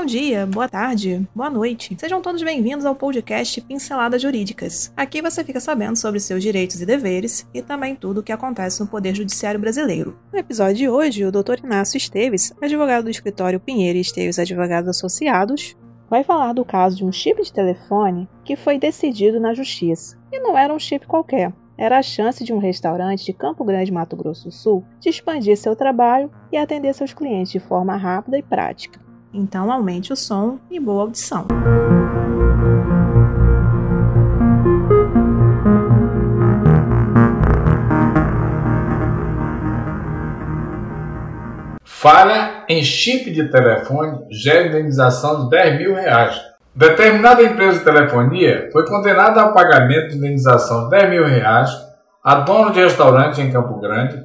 Bom dia, boa tarde, boa noite. Sejam todos bem-vindos ao podcast Pinceladas Jurídicas. Aqui você fica sabendo sobre seus direitos e deveres e também tudo o que acontece no Poder Judiciário Brasileiro. No episódio de hoje, o Dr. Inácio Esteves, advogado do escritório Pinheiro e Esteves Advogados Associados, vai falar do caso de um chip de telefone que foi decidido na justiça. E não era um chip qualquer, era a chance de um restaurante de Campo Grande, Mato Grosso do Sul, de expandir seu trabalho e atender seus clientes de forma rápida e prática. Então aumente o som e boa audição. Falha em chip de telefone gera indenização de 10 mil reais. Determinada empresa de telefonia foi condenada ao pagamento de indenização de 10 mil reais a dono de restaurante em Campo Grande,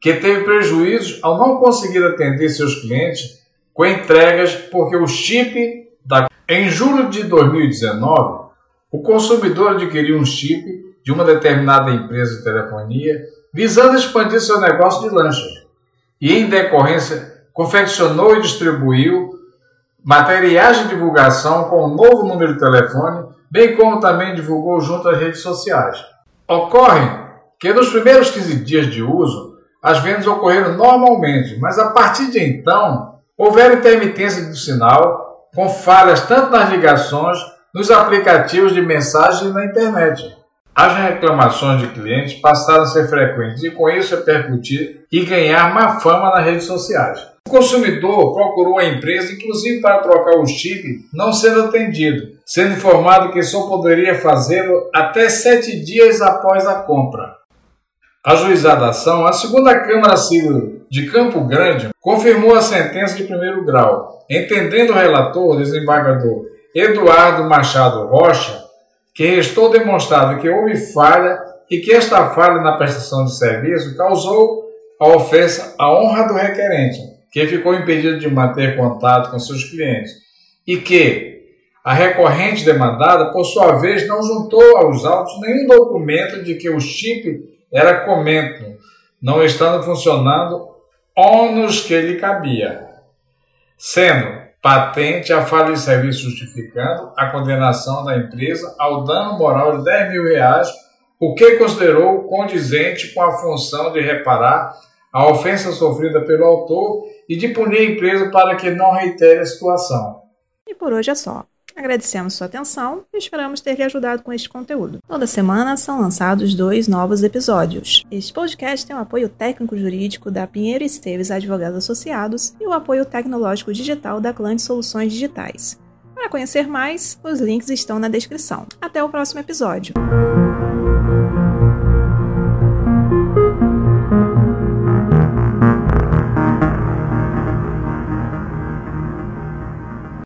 que teve prejuízos ao não conseguir atender seus clientes com entregas porque o chip da. Em julho de 2019, o consumidor adquiriu um chip de uma determinada empresa de telefonia visando expandir seu negócio de lanchas e, em decorrência, confeccionou e distribuiu materiais de divulgação com o um novo número de telefone, bem como também divulgou junto às redes sociais. Ocorre que nos primeiros 15 dias de uso, as vendas ocorreram normalmente, mas a partir de então, Houver intermitência do sinal, com falhas tanto nas ligações, nos aplicativos de mensagem e na internet. As reclamações de clientes passaram a ser frequentes e com isso repercutir e ganhar má fama nas redes sociais. O consumidor procurou a empresa, inclusive para trocar o chip, não sendo atendido, sendo informado que só poderia fazê-lo até sete dias após a compra. Ajuizada a ação, a segunda Câmara Civil de Campo Grande confirmou a sentença de primeiro grau, entendendo o relator, desembargador Eduardo Machado Rocha, que restou demonstrado que houve falha e que esta falha na prestação de serviço causou a ofensa à honra do requerente, que ficou impedido de manter contato com seus clientes, e que a recorrente demandada, por sua vez, não juntou aos autos nenhum documento de que o chip era comento, não estando funcionando ônus que lhe cabia, sendo patente a falha de serviço justificando a condenação da empresa ao dano moral de 10 mil reais, o que considerou condizente com a função de reparar a ofensa sofrida pelo autor e de punir a empresa para que não reitere a situação. E por hoje é só. Agradecemos sua atenção e esperamos ter lhe ajudado com este conteúdo. Toda semana são lançados dois novos episódios. Este podcast tem o apoio técnico-jurídico da Pinheiro Esteves Advogados Associados e o apoio tecnológico digital da Clã de Soluções Digitais. Para conhecer mais, os links estão na descrição. Até o próximo episódio.